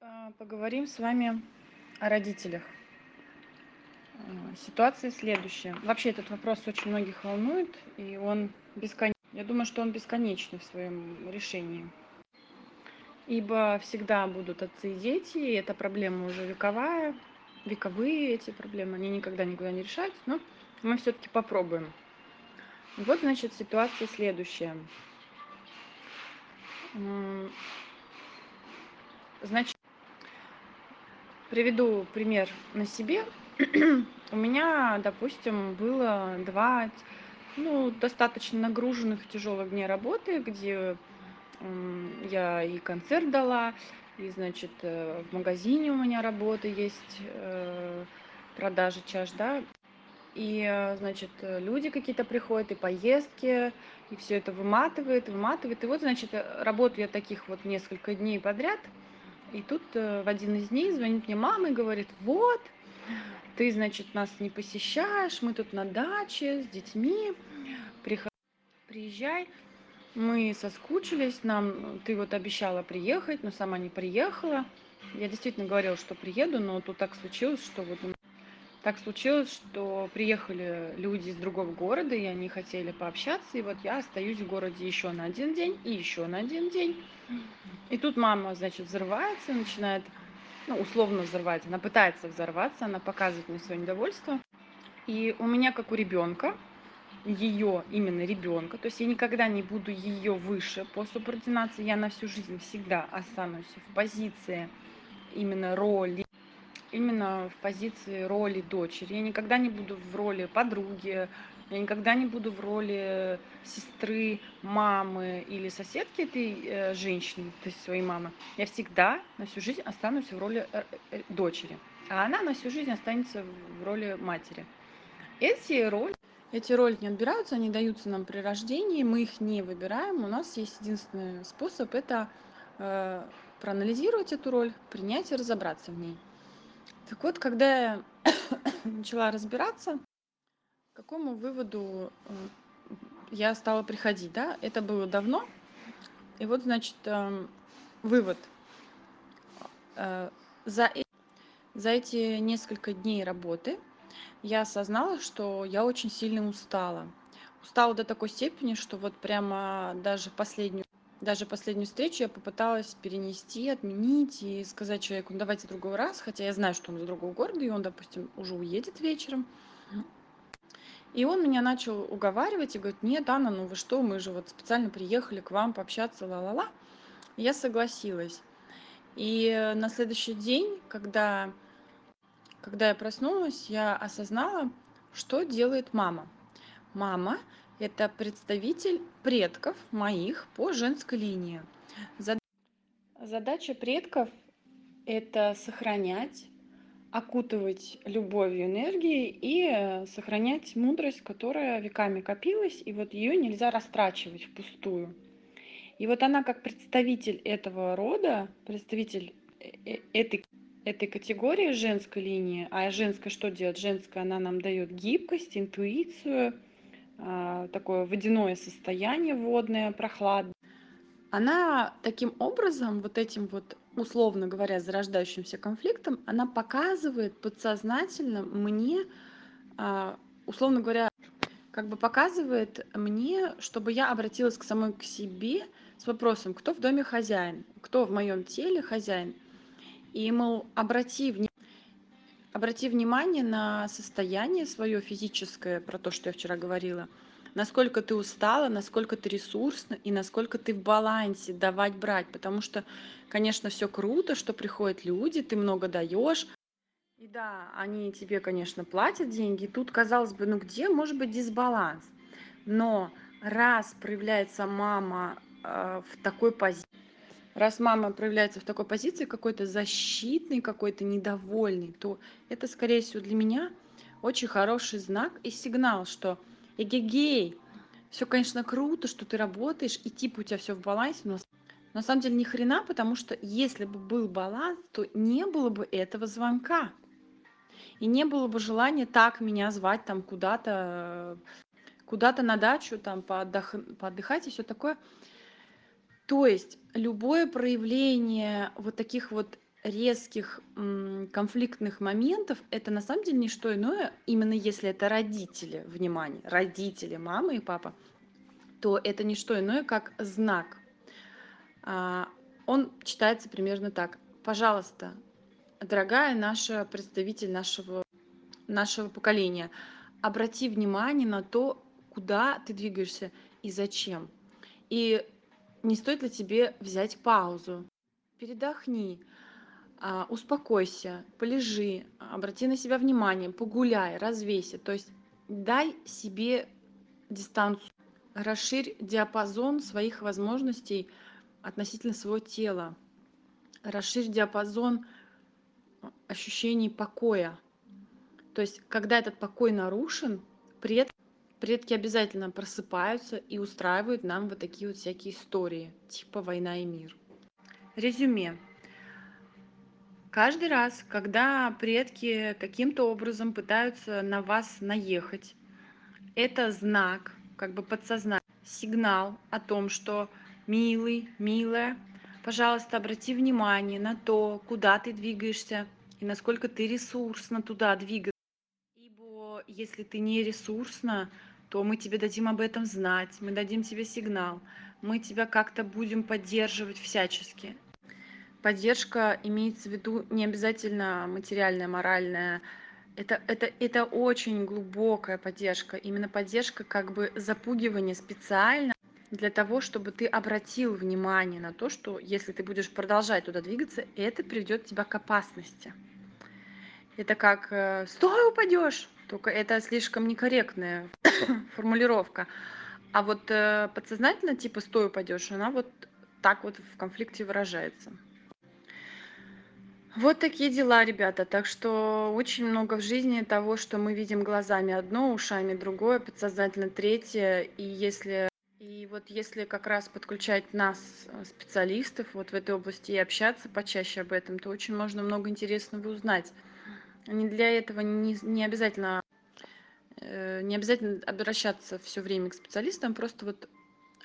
а, поговорим с вами о родителях. А, ситуация следующая. Вообще этот вопрос очень многих волнует, и он бесконечный. Я думаю, что он бесконечный в своем решении. Ибо всегда будут отцы и дети, и эта проблема уже вековая, вековые эти проблемы, они никогда никуда не решаются, но мы все-таки попробуем. Вот, значит, ситуация следующая. Значит, Приведу пример на себе. У меня, допустим, было два ну, достаточно нагруженных тяжелых дня работы, где я и концерт дала, и, значит, э, в магазине у меня работа есть, э, продажи чаш, да, и, э, значит, люди какие-то приходят, и поездки, и все это выматывает, выматывает. И вот, значит, работаю я таких вот несколько дней подряд – и тут э, в один из дней звонит мне мама и говорит, вот, ты, значит, нас не посещаешь, мы тут на даче с детьми, приезжай. Мы соскучились, нам ты вот обещала приехать, но сама не приехала. Я действительно говорила, что приеду, но тут так случилось, что вот так случилось, что приехали люди из другого города, и они хотели пообщаться, и вот я остаюсь в городе еще на один день и еще на один день. И тут мама, значит, взрывается, начинает, ну, условно взорвать, она пытается взорваться, она показывает мне свое недовольство. И у меня, как у ребенка, ее именно ребенка, то есть я никогда не буду ее выше по субординации, я на всю жизнь всегда останусь в позиции именно роли именно в позиции роли дочери. Я никогда не буду в роли подруги, я никогда не буду в роли сестры, мамы или соседки этой э, женщины, то есть своей мамы. Я всегда на всю жизнь останусь в роли э, э, дочери, а она на всю жизнь останется в роли матери. Эти роли, эти роли не отбираются, они даются нам при рождении, мы их не выбираем. У нас есть единственный способ – это проанализировать эту роль, принять и разобраться в ней. Так вот, когда я начала разбираться, к какому выводу э, я стала приходить, да, это было давно. И вот, значит, эм, вывод. Э, за, за эти несколько дней работы я осознала, что я очень сильно устала. Устала до такой степени, что вот прямо даже последнюю даже последнюю встречу я попыталась перенести, отменить и сказать человеку, ну давайте другой раз, хотя я знаю, что он из другого города, и он, допустим, уже уедет вечером. И он меня начал уговаривать и говорит, нет, Анна, ну вы что, мы же вот специально приехали к вам пообщаться, ла-ла-ла. Я согласилась. И на следующий день, когда, когда я проснулась, я осознала, что делает мама. Мама это представитель предков моих по женской линии. Задача предков – это сохранять, окутывать любовью, энергией и э, сохранять мудрость, которая веками копилась, и вот ее нельзя растрачивать впустую. И вот она как представитель этого рода, представитель э, э, этой, этой категории женской линии, а женская что делает? Женская, она нам дает гибкость, интуицию, такое водяное состояние водное, прохладное. Она таким образом, вот этим вот, условно говоря, зарождающимся конфликтом, она показывает подсознательно мне, а, условно говоря, как бы показывает мне, чтобы я обратилась к самой к себе с вопросом, кто в доме хозяин, кто в моем теле хозяин. И, мол, обрати внимание, обрати внимание на состояние свое физическое, про то, что я вчера говорила, насколько ты устала, насколько ты ресурсна и насколько ты в балансе давать брать, потому что, конечно, все круто, что приходят люди, ты много даешь, и да, они тебе, конечно, платят деньги. И тут, казалось бы, ну где может быть дисбаланс? Но раз проявляется мама э, в такой позиции, раз мама проявляется в такой позиции какой-то защитный, какой-то недовольный, то это, скорее всего, для меня очень хороший знак и сигнал, что эгегей, все, конечно, круто, что ты работаешь, и типа у тебя все в балансе, но на самом деле ни хрена, потому что если бы был баланс, то не было бы этого звонка. И не было бы желания так меня звать там куда-то, куда-то на дачу, там поотдых, поотдыхать и все такое. То есть любое проявление вот таких вот резких, конфликтных моментов- это на самом деле не что иное, именно если это родители, внимание, родители, мама и папа, то это не что иное, как знак. А, он читается примерно так: "Пожалуйста, дорогая наша представитель нашего нашего поколения, обрати внимание на то, куда ты двигаешься и зачем. И не стоит ли тебе взять паузу? Передохни, а, успокойся, полежи, обрати на себя внимание, погуляй, развейся". То есть дай себе дистанцию, расширь диапазон своих возможностей относительно своего тела, расширь диапазон ощущений покоя. То есть когда этот покой нарушен, пред предки обязательно просыпаются и устраивают нам вот такие вот всякие истории, типа "Война и мир". Резюме. Каждый раз, когда предки каким-то образом пытаются на вас наехать, это знак, как бы подсозна сигнал о том, что: "Милый, милая, пожалуйста, обрати внимание на то, куда ты двигаешься и насколько ты ресурсна туда двига ибо если ты не ресурсна, то мы тебе дадим об этом знать, мы дадим тебе сигнал, мы тебя как-то будем поддерживать всячески". Поддержка имеется в виду не обязательно материальная, моральная. Это это это очень глубокая поддержка. Именно поддержка, как бы запугивание специально для того, чтобы ты обратил внимание на то, что если ты будешь продолжать туда двигаться, это приведёт тебя к опасности. Это как, э: "Стой, упадёшь!" Тока это слишком некорректная формулировка. А вот, э, подсознательно, типа "Стой, упадёшь", она вот так вот в конфликте выражается. Вот такие дела, ребята. Так что очень много в жизни того, что мы видим глазами одно, ушами другое, подсознательно третье. И если и вот если как раз подключать нас, э, специалистов вот в этой области и общаться почаще об этом, то очень можно много интересного узнать. Не для этого не не обязательно, э, не обязательно обращаться всё время к специалистам, просто вот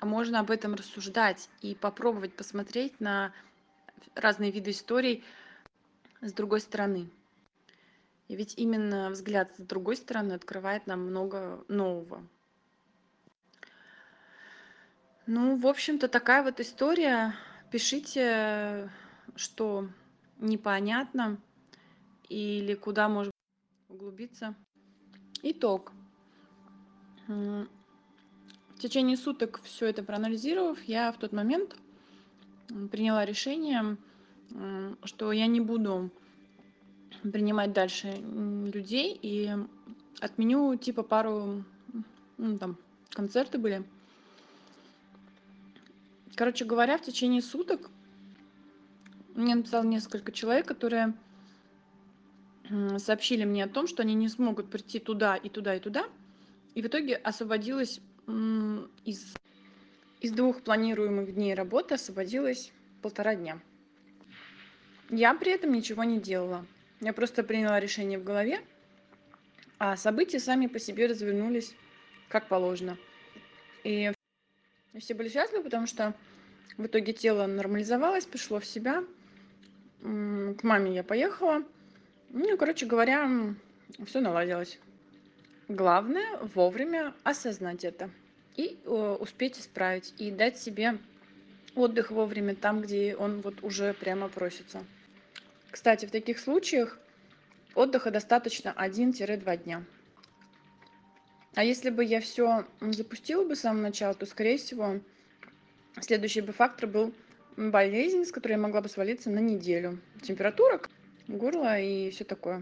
можно об этом рассуждать и попробовать посмотреть на разные виды историй с другой стороны. И ведь именно взгляд с другой стороны открывает нам много нового. Ну, в общем-то, такая вот история. Пишите, что непонятно или куда, может углубиться. Итог. В течение суток всё это проанализировав, я в тот момент, приняла решение, что я не буду принимать дальше, людей и отменю типа пару, ну, там концерты были. Короче говоря, в течение суток мне написало несколько человек, которые, сообщили мне о том, что они не смогут прийти туда и туда, и туда. И в итоге освободилось, м, из из 2 планируемых дней работы освободилось 1,5 дня. Я при этом ничего не делала. Я просто приняла решение в голове, а события сами по себе развернулись как положено. И все были счастливы, потому что в итоге тело нормализовалось, пришло в себя. К маме я поехала. Ну, короче говоря, м, всё наладилось. Главное вовремя осознать это и, э, успеть исправить, и дать себе отдых вовремя там, где он вот уже прямо просится. Кстати, в таких случаях отдыха достаточно 1-2 дня. А если бы я всё, м, запустила бы с самого начала, то, скорее всего, следующий бы фактор был болезнь, с которой я могла бы свалиться на неделю. Температура, горло и всё такое.